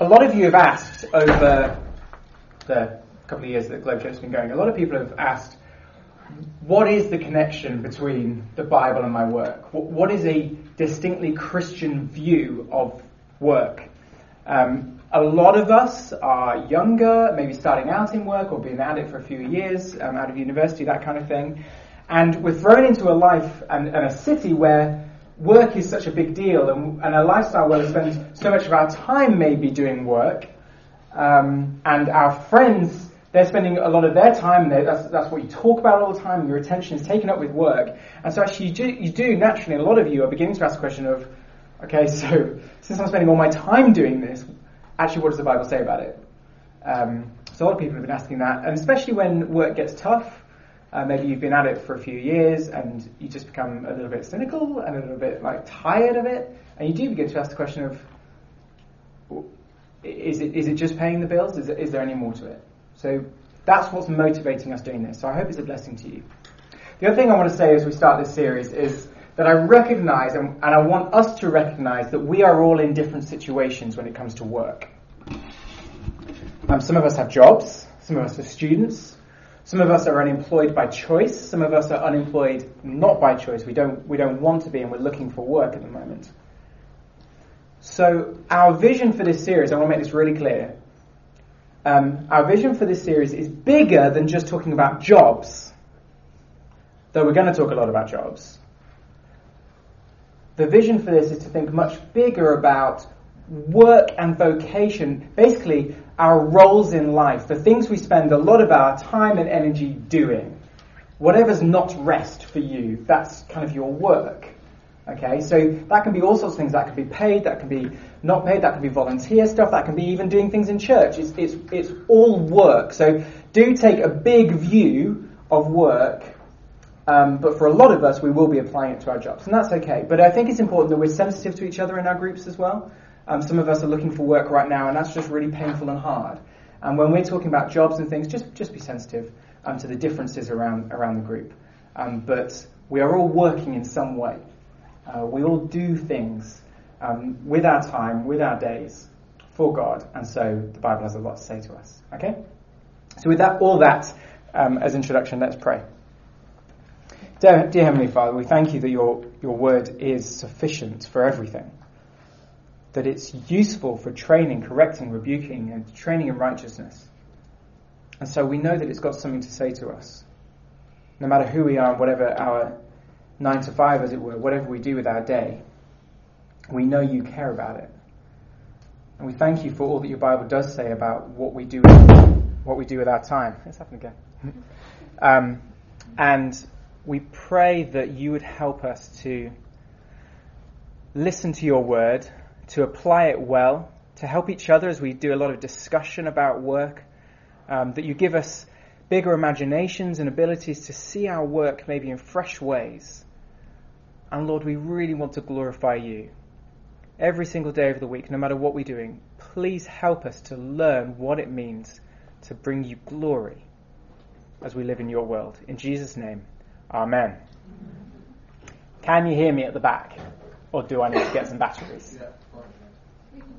a lot of you have asked over the couple of years that Globe Church has been going, a lot of people have asked, what is the connection between the Bible and my work? What is a distinctly Christian view of work? Um, a lot of us are younger, maybe starting out in work or being at it for a few years, um, out of university, that kind of thing. And we're thrown into a life and, and a city where work is such a big deal and, and a lifestyle where we spend so much of our time maybe doing work. Um, and our friends, they're spending a lot of their time, that's, that's what you talk about all the time, your attention is taken up with work. And so actually you do, you do naturally, a lot of you are beginning to ask the question of, okay, so since I'm spending all my time doing this, actually what does the Bible say about it? Um, so a lot of people have been asking that, and especially when work gets tough, uh, maybe you've been at it for a few years and you just become a little bit cynical and a little bit like tired of it, and you do begin to ask the question of, is it, is it just paying the bills? Is, it, is there any more to it? So that's what's motivating us doing this. So I hope it's a blessing to you. The other thing I want to say as we start this series is that I recognize and, and I want us to recognize that we are all in different situations when it comes to work. Um, some of us have jobs, some of us are students, some of us are unemployed by choice. Some of us are unemployed not by choice. We don't, we don't want to be and we're looking for work at the moment. So our vision for this series, I want to make this really clear. Um, our vision for this series is bigger than just talking about jobs. Though we're going to talk a lot about jobs. The vision for this is to think much bigger about work and vocation, basically our roles in life, the things we spend a lot of our time and energy doing. Whatever's not rest for you, that's kind of your work. Okay, so that can be all sorts of things. That can be paid, that can be not paid, that can be volunteer stuff, that can be even doing things in church. It's, it's, it's all work. So do take a big view of work, um, but for a lot of us, we will be applying it to our jobs, and that's okay. But I think it's important that we're sensitive to each other in our groups as well. Um, some of us are looking for work right now, and that's just really painful and hard. And when we're talking about jobs and things, just just be sensitive um, to the differences around around the group. Um, but we are all working in some way. Uh, we all do things um, with our time, with our days, for God, and so the Bible has a lot to say to us. Okay. So with that, all that um, as introduction, let's pray. Dear, dear Heavenly Father, we thank you that your your word is sufficient for everything that it's useful for training, correcting, rebuking, and training in righteousness. And so we know that it's got something to say to us. No matter who we are, whatever our nine to five, as it were, whatever we do with our day, we know you care about it. And we thank you for all that your Bible does say about what we do, what we do with our time. It's happened again. um, and we pray that you would help us to listen to your word to apply it well, to help each other as we do a lot of discussion about work, um, that you give us bigger imaginations and abilities to see our work maybe in fresh ways. And Lord, we really want to glorify you. Every single day of the week, no matter what we're doing, please help us to learn what it means to bring you glory as we live in your world. In Jesus' name, Amen. Can you hear me at the back? Or do I need to get some batteries?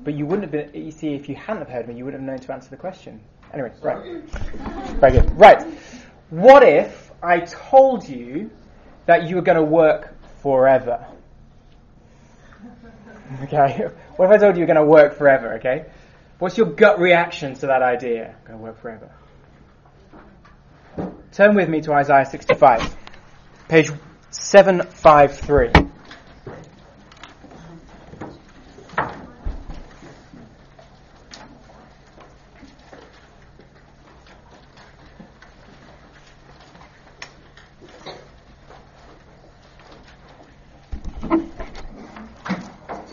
But you wouldn't have been, you see, if you hadn't have heard me, you wouldn't have known to answer the question. Anyway, right. Very good. Right. What if I told you that you were going to work forever? Okay. What if I told you you're going to work forever? Okay. What's your gut reaction to that idea? I'm going to work forever. Turn with me to Isaiah 65, page 753.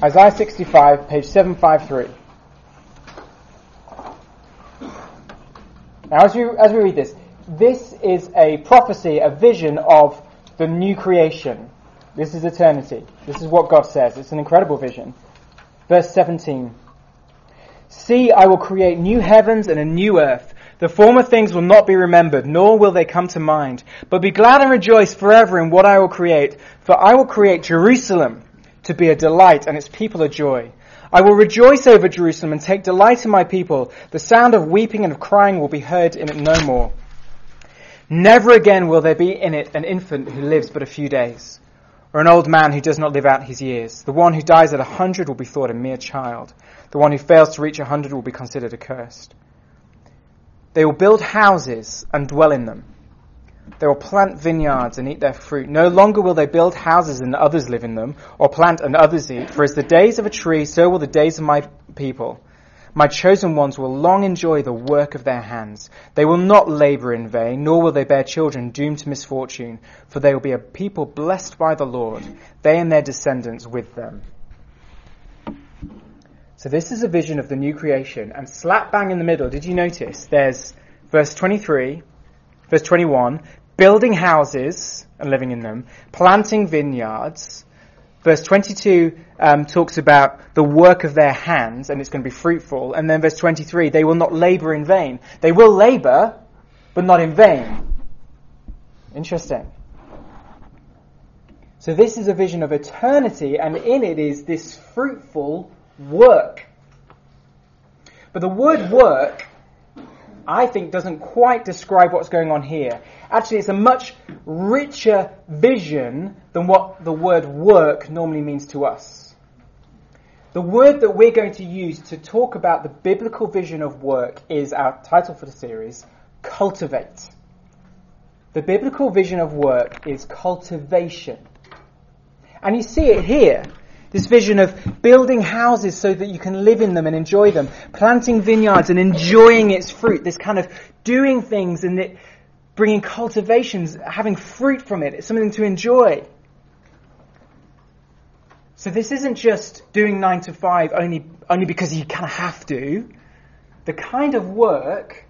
Isaiah 65, page 753. Now, as we, as we read this, this is a prophecy, a vision of the new creation. This is eternity. This is what God says. It's an incredible vision. Verse 17. See, I will create new heavens and a new earth. The former things will not be remembered, nor will they come to mind. But be glad and rejoice forever in what I will create, for I will create Jerusalem to be a delight and its people a joy. I will rejoice over Jerusalem and take delight in my people. The sound of weeping and of crying will be heard in it no more. Never again will there be in it an infant who lives but a few days, or an old man who does not live out his years. The one who dies at a hundred will be thought a mere child. The one who fails to reach a hundred will be considered accursed. They will build houses and dwell in them. They will plant vineyards and eat their fruit. No longer will they build houses and others live in them, or plant and others eat. For as the days of a tree, so will the days of my people. My chosen ones will long enjoy the work of their hands. They will not labor in vain, nor will they bear children doomed to misfortune, for they will be a people blessed by the Lord, they and their descendants with them. So this is a vision of the new creation, and slap bang in the middle, did you notice? There's verse 23, verse 21, building houses and living in them, planting vineyards, Verse 22 um, talks about the work of their hands and it's going to be fruitful. And then verse 23, they will not labor in vain. They will labor, but not in vain. Interesting. So this is a vision of eternity and in it is this fruitful work. But the word work I think doesn't quite describe what's going on here. Actually, it's a much richer vision than what the word work normally means to us. The word that we're going to use to talk about the biblical vision of work is our title for the series, Cultivate. The biblical vision of work is cultivation. And you see it here. This vision of building houses so that you can live in them and enjoy them, planting vineyards and enjoying its fruit, this kind of doing things and it, bringing cultivations, having fruit from it. It's something to enjoy. So this isn't just doing nine to five only, only because you kind of have to. The kind of work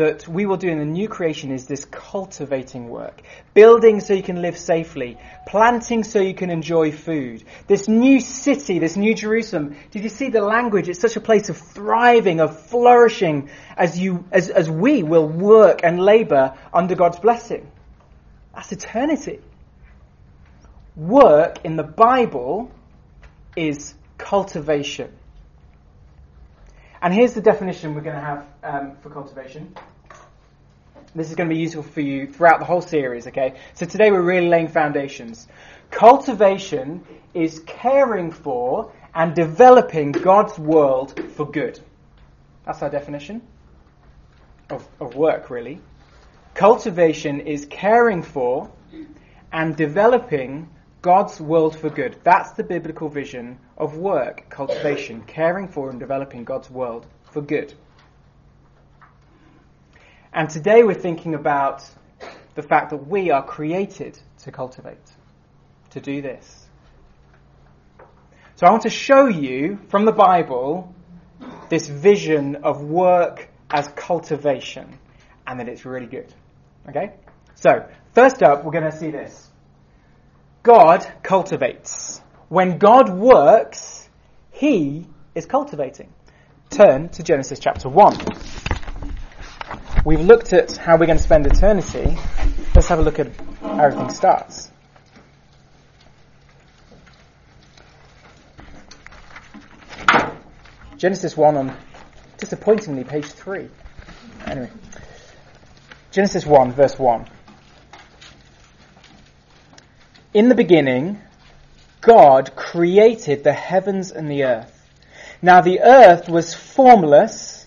that we will do in the new creation is this cultivating work. Building so you can live safely. Planting so you can enjoy food. This new city, this new Jerusalem. Did you see the language? It's such a place of thriving, of flourishing as you, as, as we will work and labor under God's blessing. That's eternity. Work in the Bible is cultivation. And here's the definition we're going to have um, for cultivation. This is going to be useful for you throughout the whole series, okay? So today we're really laying foundations. Cultivation is caring for and developing God's world for good. That's our definition of, of work, really. Cultivation is caring for and developing God's world for good. That's the biblical vision of work, cultivation, caring for and developing God's world for good. And today we're thinking about the fact that we are created to cultivate, to do this. So I want to show you from the Bible this vision of work as cultivation and that it's really good. Okay? So, first up, we're going to see this. God cultivates. When God works, He is cultivating. Turn to Genesis chapter 1. We've looked at how we're going to spend eternity. Let's have a look at how everything starts. Genesis 1 on, disappointingly, page 3. Anyway. Genesis 1, verse 1. In the beginning, God created the heavens and the earth. Now the earth was formless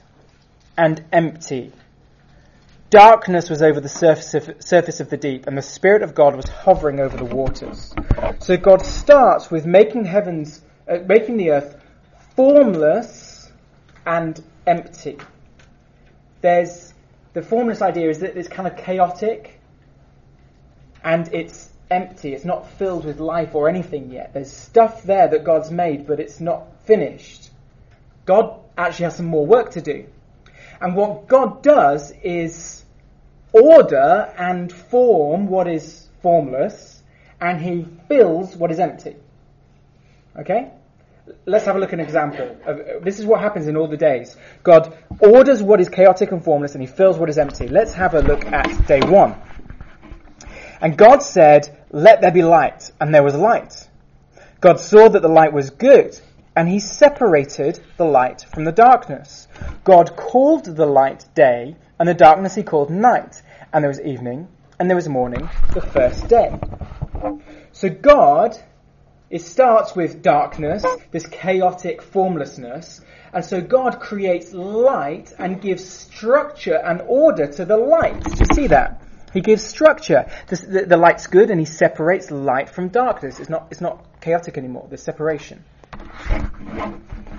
and empty. Darkness was over the surface of, surface of the deep, and the Spirit of God was hovering over the waters. So God starts with making heavens, uh, making the earth formless and empty. There's the formless idea is that it's kind of chaotic, and it's empty. It's not filled with life or anything yet. There's stuff there that God's made, but it's not finished. God actually has some more work to do. And what God does is order and form what is formless, and he fills what is empty. Okay? Let's have a look at an example. This is what happens in all the days. God orders what is chaotic and formless, and he fills what is empty. Let's have a look at day one. And God said, Let there be light. And there was light. God saw that the light was good. and he separated the light from the darkness. God called the light day, and the darkness he called night. And there was evening, and there was morning, the first day. So God, it starts with darkness, this chaotic formlessness, and so God creates light and gives structure and order to the light. Do you see that? He gives structure. The, the, light's good, and he separates light from darkness. It's not, it's not chaotic anymore. There's separation.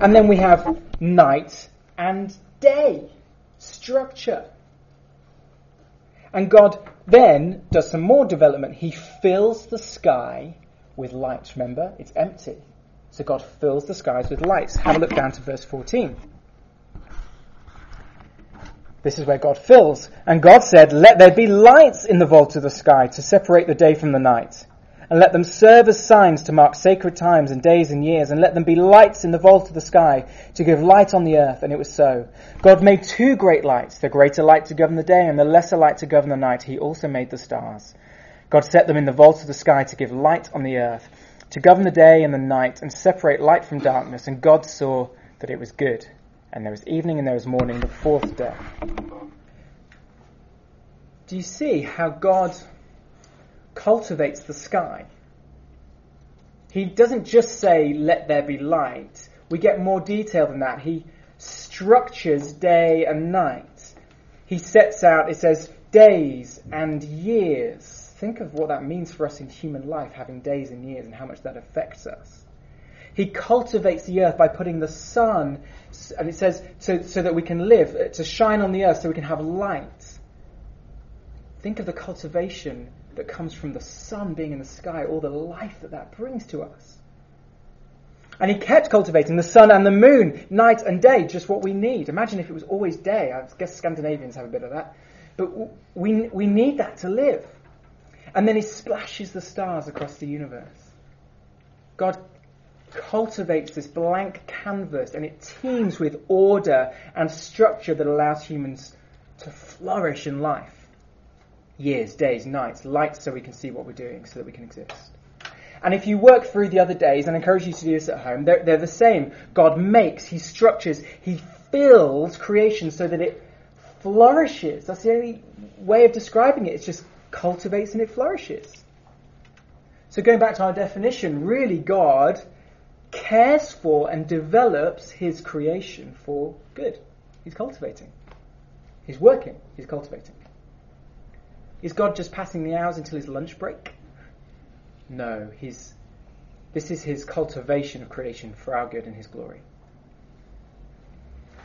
And then we have night and day. Structure. And God then does some more development. He fills the sky with light. Remember, it's empty. So God fills the skies with lights. Have a look down to verse 14. This is where God fills. And God said, Let there be lights in the vault of the sky to separate the day from the night and let them serve as signs to mark sacred times and days and years, and let them be lights in the vault of the sky to give light on the earth. And it was so. God made two great lights, the greater light to govern the day and the lesser light to govern the night. He also made the stars. God set them in the vault of the sky to give light on the earth, to govern the day and the night, and separate light from darkness. And God saw that it was good. And there was evening and there was morning, the fourth day. Do you see how God cultivates the sky. He doesn't just say, let there be light. We get more detail than that. He structures day and night. He sets out, it says, days and years. Think of what that means for us in human life, having days and years, and how much that affects us. He cultivates the earth by putting the sun, and it says, so, so that we can live, uh, to shine on the earth so we can have light. Think of the cultivation that comes from the sun being in the sky, all the life that that brings to us. And he kept cultivating the sun and the moon, night and day, just what we need. Imagine if it was always day. I guess Scandinavians have a bit of that. But we, we need that to live. And then he splashes the stars across the universe. God cultivates this blank canvas and it teems with order and structure that allows humans to flourish in life years, days, nights, lights so we can see what we're doing, so that we can exist. And if you work through the other days, and I encourage you to do this at home, they're, they're the same. God makes, He structures, He fills creation so that it flourishes. That's the only way of describing it. It just cultivates and it flourishes. So going back to our definition, really God cares for and develops His creation for good. He's cultivating. He's working. He's cultivating. Is God just passing the hours until his lunch break? No, he's, this is his cultivation of creation for our good and his glory.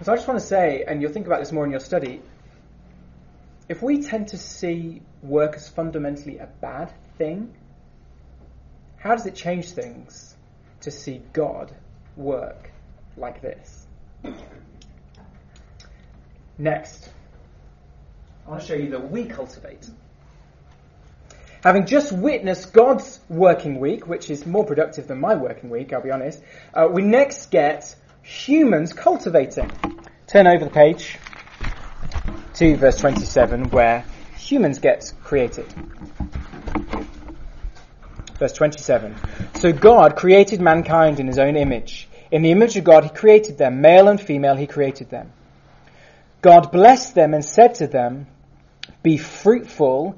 So I just want to say, and you'll think about this more in your study, if we tend to see work as fundamentally a bad thing, how does it change things to see God work like this? Next, I want to show you that we cultivate. Having just witnessed God's working week, which is more productive than my working week, I'll be honest, uh, we next get humans cultivating. Turn over the page to verse 27 where humans get created. Verse 27. So God created mankind in his own image. In the image of God he created them. Male and female he created them. God blessed them and said to them, Be fruitful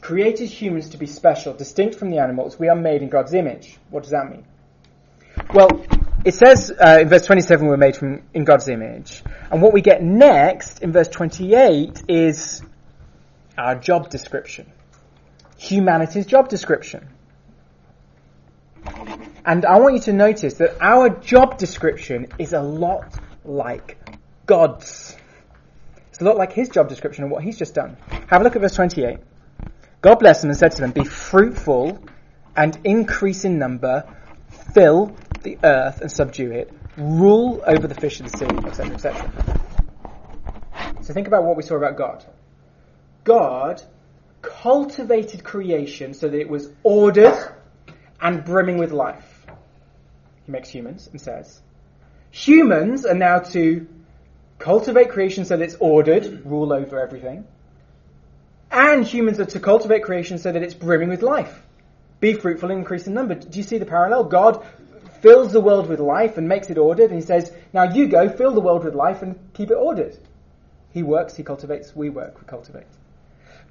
created humans to be special, distinct from the animals. We are made in God's image. What does that mean? Well, it says uh, in verse 27 we're made from in God's image. And what we get next in verse 28 is our job description. Humanity's job description. And I want you to notice that our job description is a lot like God's. It's a lot like his job description and what he's just done. Have a look at verse 28. God blessed them and said to them, Be fruitful and increase in number, fill the earth and subdue it, rule over the fish of the sea, etc., etc. So think about what we saw about God. God cultivated creation so that it was ordered and brimming with life. He makes humans and says, humans are now to cultivate creation so that it's ordered, rule over everything, and humans are to cultivate creation so that it's brimming with life. Be fruitful and increase in number. Do you see the parallel? God fills the world with life and makes it ordered, and he says, now you go, fill the world with life and keep it ordered. He works, he cultivates, we work, we cultivate.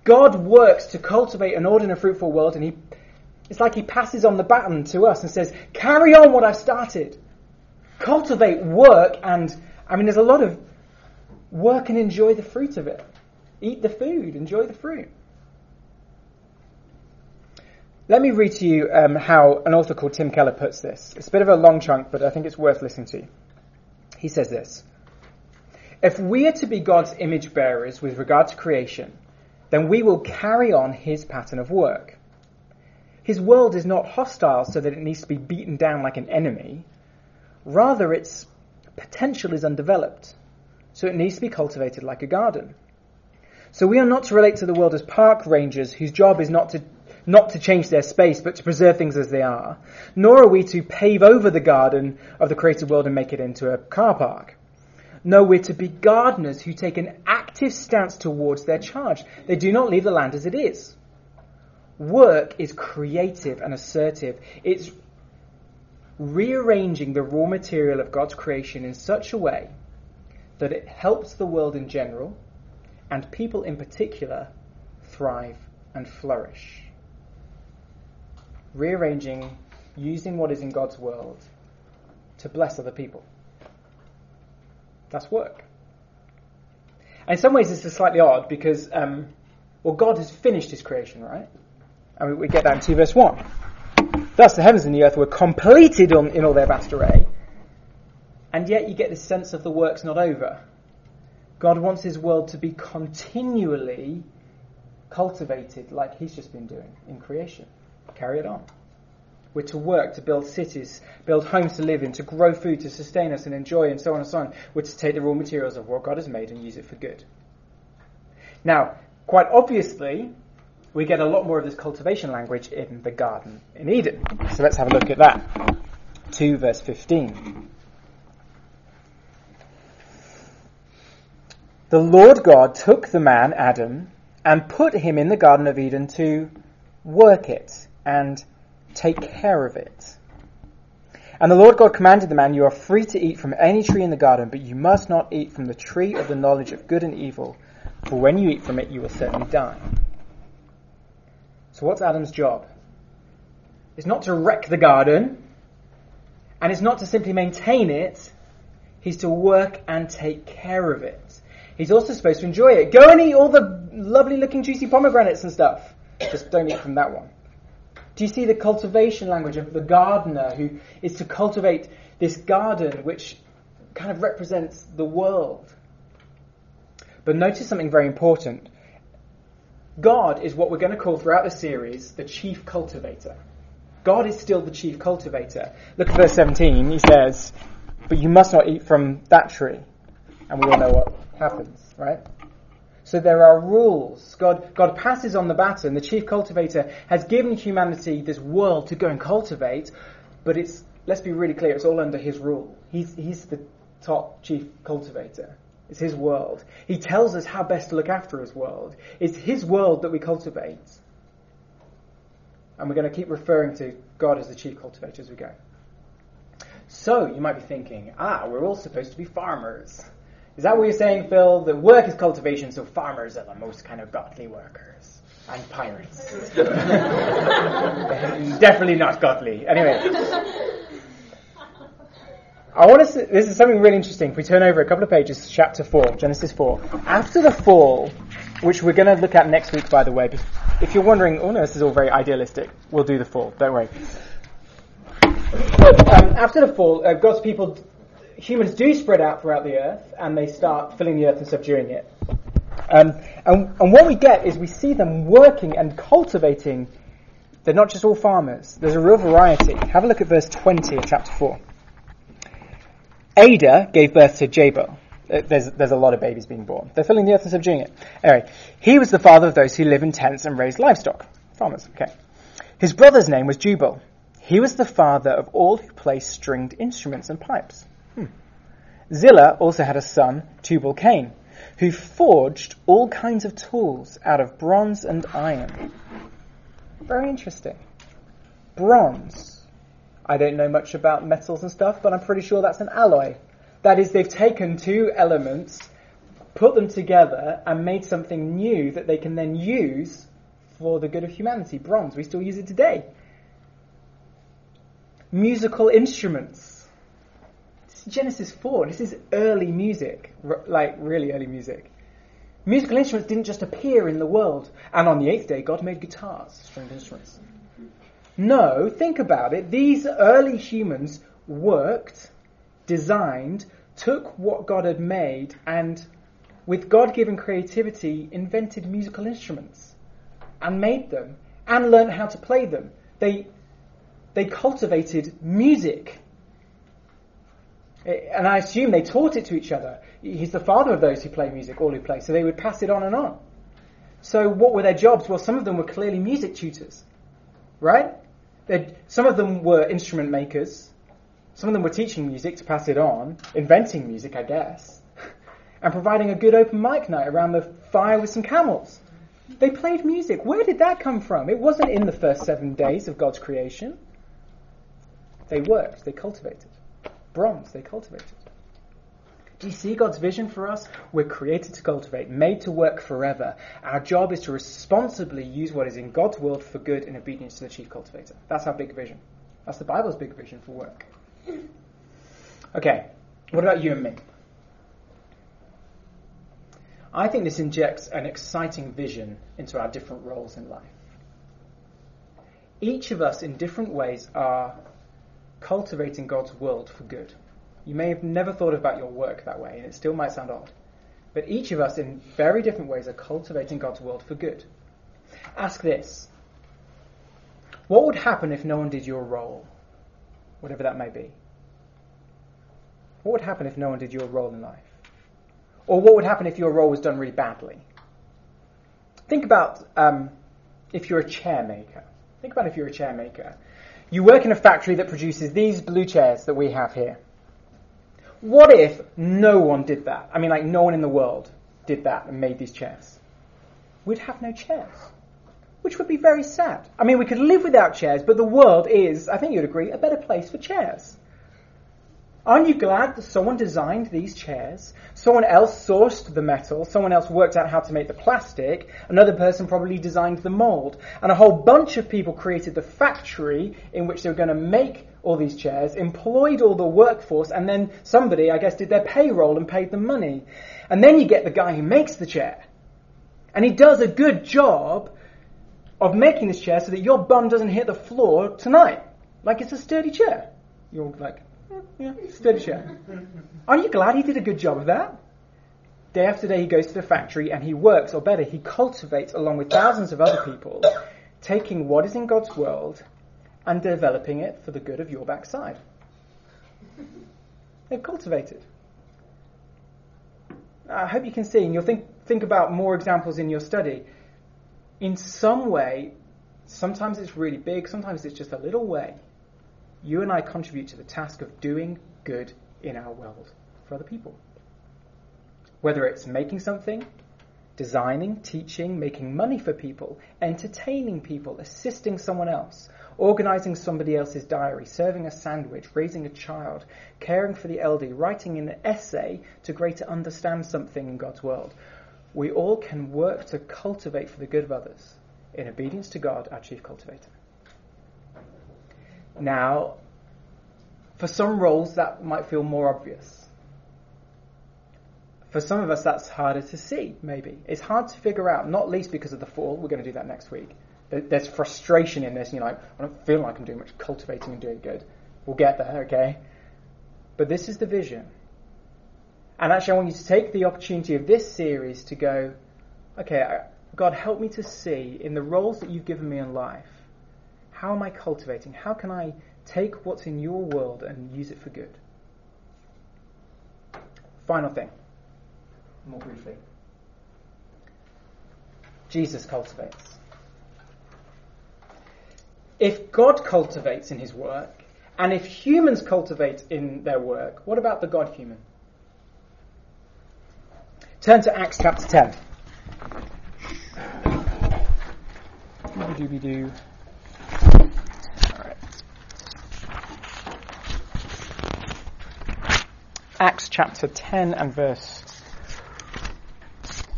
God works to cultivate an ordered and fruitful world, and he, it's like he passes on the baton to us and says, carry on what I've started. Cultivate, work, and, I mean, there's a lot of work and enjoy the fruit of it. Eat the food, enjoy the fruit. Let me read to you um, how an author called Tim Keller puts this. It's a bit of a long chunk, but I think it's worth listening to. He says this If we are to be God's image bearers with regard to creation, then we will carry on his pattern of work. His world is not hostile so that it needs to be beaten down like an enemy. Rather, its potential is undeveloped, so it needs to be cultivated like a garden. So we are not to relate to the world as park rangers whose job is not to not to change their space, but to preserve things as they are. Nor are we to pave over the garden of the created world and make it into a car park. No, we're to be gardeners who take an active stance towards their charge. They do not leave the land as it is. Work is creative and assertive. It's rearranging the raw material of God's creation in such a way that it helps the world in general and people in particular thrive and flourish. Rearranging, using what is in God's world to bless other people. That's work. And in some ways, this is slightly odd because, um, well, God has finished his creation, right? And we get that in 2 verse 1. Thus, the heavens and the earth were completed on, in all their vast array. And yet, you get this sense of the work's not over. God wants his world to be continually cultivated like he's just been doing in creation. Carry it on. We're to work to build cities, build homes to live in, to grow food, to sustain us and enjoy, and so on and so on. We're to take the raw materials of what God has made and use it for good. Now, quite obviously, we get a lot more of this cultivation language in the Garden in Eden. So let's have a look at that. 2 verse 15. The Lord God took the man, Adam, and put him in the Garden of Eden to work it and take care of it. And the Lord God commanded the man, You are free to eat from any tree in the garden, but you must not eat from the tree of the knowledge of good and evil, for when you eat from it, you will certainly die. So, what's Adam's job? It's not to wreck the garden, and it's not to simply maintain it, he's to work and take care of it. He's also supposed to enjoy it. Go and eat all the lovely looking juicy pomegranates and stuff. Just don't eat from that one. Do you see the cultivation language of the gardener who is to cultivate this garden which kind of represents the world? But notice something very important. God is what we're going to call throughout the series the chief cultivator. God is still the chief cultivator. Look at verse 17. He says, But you must not eat from that tree. And we all know what happens, right? So there are rules. God, God passes on the baton. The chief cultivator has given humanity this world to go and cultivate, but it's, let's be really clear, it's all under his rule. He's, he's the top chief cultivator. It's his world. He tells us how best to look after his world. It's his world that we cultivate. And we're going to keep referring to God as the chief cultivator as we go. So, you might be thinking, ah, we're all supposed to be farmers. Is that what you're saying, Phil? The work is cultivation, so farmers are the most kind of godly workers. And pirates. Definitely not godly. Anyway. I want to. This is something really interesting. If we turn over a couple of pages chapter four, Genesis four. After the fall, which we're going to look at next week, by the way. If you're wondering, oh no, this is all very idealistic. We'll do the fall. Don't worry. Um, after the fall, uh, God's people humans do spread out throughout the earth and they start filling the earth and subduing it. Um, and, and what we get is we see them working and cultivating. They're not just all farmers. There's a real variety. Have a look at verse 20 of chapter 4. Adah gave birth to Jabal. Uh, There's, there's a lot of babies being born. They're filling the earth and subduing it. Anyway, he was the father of those who live in tents and raise livestock. Farmers, okay. His brother's name was Jubal. He was the father of all who play stringed instruments and pipes. Hmm. Zillah also had a son, Tubal Cain, who forged all kinds of tools out of bronze and iron. Very interesting. Bronze. I don't know much about metals and stuff, but I'm pretty sure that's an alloy. That is, they've taken two elements, put them together, and made something new that they can then use for the good of humanity. Bronze. We still use it today. Musical instruments. Genesis 4. This is early music, r- like really early music. Musical instruments didn't just appear in the world, and on the eighth day, God made guitars, stringed instruments. No, think about it. These early humans worked, designed, took what God had made, and with God given creativity, invented musical instruments and made them and learned how to play them. They, they cultivated music. And I assume they taught it to each other. He's the father of those who play music, all who play, so they would pass it on and on. So what were their jobs? Well, some of them were clearly music tutors, right? They'd, some of them were instrument makers. Some of them were teaching music to pass it on, inventing music, I guess, and providing a good open mic night around the fire with some camels. They played music. Where did that come from? It wasn't in the first seven days of God's creation. They worked, they cultivated. Bronze, they cultivated. Do you see God's vision for us? We're created to cultivate, made to work forever. Our job is to responsibly use what is in God's world for good in obedience to the chief cultivator. That's our big vision. That's the Bible's big vision for work. Okay, what about you and me? I think this injects an exciting vision into our different roles in life. Each of us, in different ways, are cultivating God's world for good. You may have never thought about your work that way, and it still might sound odd. But each of us, in very different ways, are cultivating God's world for good. Ask this What would happen if no one did your role, whatever that may be? What would happen if no one did your role in life? Or what would happen if your role was done really badly? Think about um, if you're a chair maker. Think about if you're a chair maker. You work in a factory that produces these blue chairs that we have here. What if no one did that? I mean, like, no one in the world did that and made these chairs. We'd have no chairs, which would be very sad. I mean, we could live without chairs, but the world is, I think you'd agree, a better place for chairs. Aren't you glad that someone designed these chairs? Someone else sourced the metal, someone else worked out how to make the plastic, another person probably designed the mold, and a whole bunch of people created the factory in which they were going to make all these chairs, employed all the workforce, and then somebody, I guess, did their payroll and paid them money. And then you get the guy who makes the chair. And he does a good job of making this chair so that your bum doesn't hit the floor tonight. Like it's a sturdy chair. You're like, "Mm, yeah, chair. Aren't you glad he did a good job of that? Day after day he goes to the factory and he works, or better, he cultivates along with thousands of other people, taking what is in God's world and developing it for the good of your backside. They've cultivated. I hope you can see, and you'll think, think about more examples in your study. In some way, sometimes it's really big, sometimes it's just a little way. You and I contribute to the task of doing good in our world for other people. Whether it's making something, designing, teaching, making money for people, entertaining people, assisting someone else, organizing somebody else's diary, serving a sandwich, raising a child, caring for the elderly, writing an essay to greater understand something in God's world. We all can work to cultivate for the good of others in obedience to God, our chief cultivator. Now, for some roles that might feel more obvious. For some of us, that's harder to see, maybe. It's hard to figure out, not least because of the fall. We're going to do that next week. There's frustration in this, and you're like, I don't feel like I'm doing much cultivating and doing good. We'll get there, okay? But this is the vision. And actually, I want you to take the opportunity of this series to go, okay, God, help me to see in the roles that you've given me in life, how am I cultivating? How can I take what's in your world and use it for good? Final thing, more briefly. Jesus cultivates. If God cultivates in his work, and if humans cultivate in their work, what about the God human? Turn to Acts chapter 10. Dooby-doo. Acts chapter 10 and verse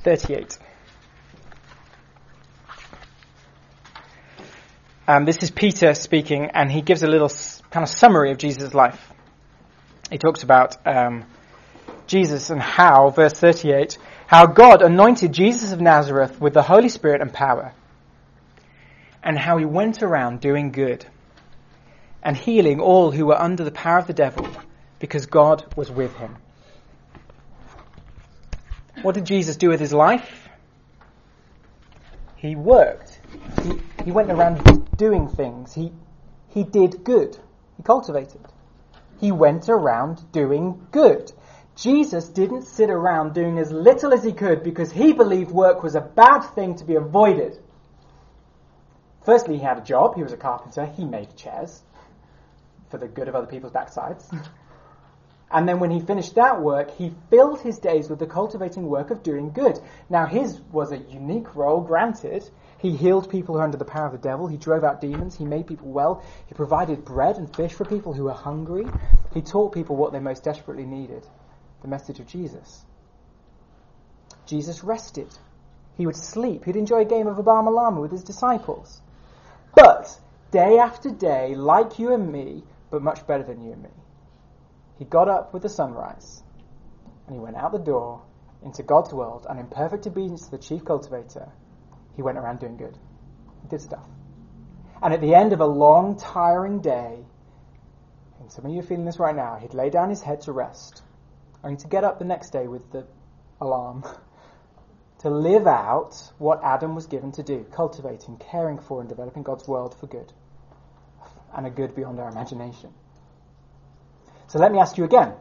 38. Um, this is Peter speaking, and he gives a little kind of summary of Jesus' life. He talks about um, Jesus and how, verse 38, how God anointed Jesus of Nazareth with the Holy Spirit and power, and how he went around doing good and healing all who were under the power of the devil because God was with him. What did Jesus do with his life? He worked. He, he went around doing things. He, he did good. He cultivated. He went around doing good. Jesus didn't sit around doing as little as he could because he believed work was a bad thing to be avoided. Firstly, he had a job. He was a carpenter. He made chairs for the good of other people's backsides. And then when he finished that work, he filled his days with the cultivating work of doing good. Now his was a unique role, granted. He healed people who were under the power of the devil. He drove out demons. He made people well. He provided bread and fish for people who were hungry. He taught people what they most desperately needed the message of Jesus. Jesus rested. He would sleep. He'd enjoy a game of Obama Lama with his disciples. But day after day, like you and me, but much better than you and me. He got up with the sunrise and he went out the door into God's world and in perfect obedience to the chief cultivator, he went around doing good. He did stuff. And at the end of a long, tiring day, and some of you are feeling this right now, he'd lay down his head to rest, only to get up the next day with the alarm to live out what Adam was given to do, cultivating, caring for, and developing God's world for good, and a good beyond our imagination. So let me ask you again.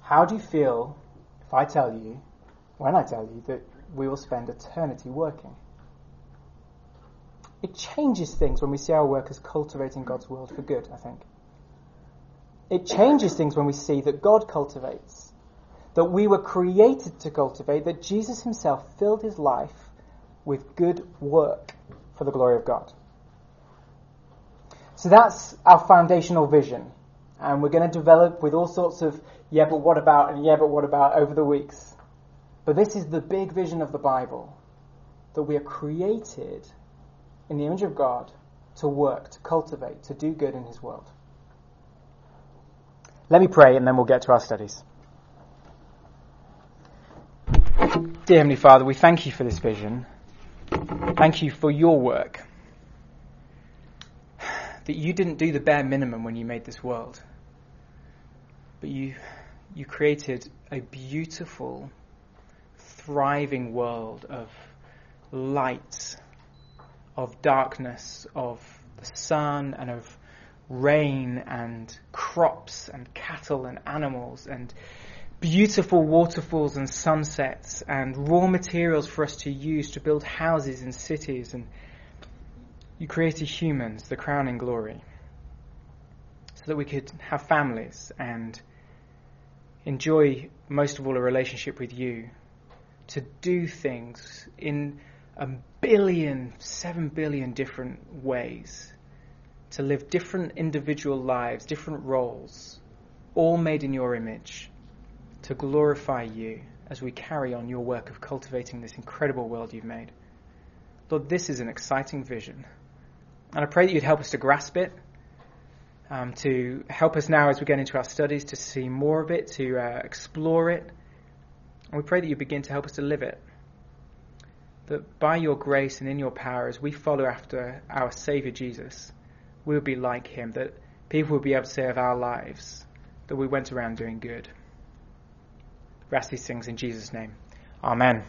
How do you feel if I tell you, when I tell you, that we will spend eternity working? It changes things when we see our work as cultivating God's world for good, I think. It changes things when we see that God cultivates, that we were created to cultivate, that Jesus himself filled his life with good work for the glory of God. So that's our foundational vision and we're going to develop with all sorts of yeah, but what about and yeah, but what about over the weeks. But this is the big vision of the Bible that we are created in the image of God to work, to cultivate, to do good in His world. Let me pray and then we'll get to our studies. Dear Heavenly Father, we thank you for this vision. Thank you for your work. That you didn't do the bare minimum when you made this world but you, you created a beautiful, thriving world of light, of darkness, of the sun, and of rain, and crops, and cattle, and animals, and beautiful waterfalls and sunsets, and raw materials for us to use to build houses and cities. And you created humans, the crowning glory, so that we could have families and enjoy most of all a relationship with you, to do things in a billion, seven billion different ways, to live different individual lives, different roles, all made in your image, to glorify you as we carry on your work of cultivating this incredible world you've made. Lord, this is an exciting vision. And I pray that you'd help us to grasp it um, to help us now as we get into our studies to see more of it, to uh, explore it. And we pray that you begin to help us to live it. That by your grace and in your power, as we follow after our Saviour Jesus, we'll be like him. That people will be able to say of our lives that we went around doing good. Rest these things in Jesus' name. Amen.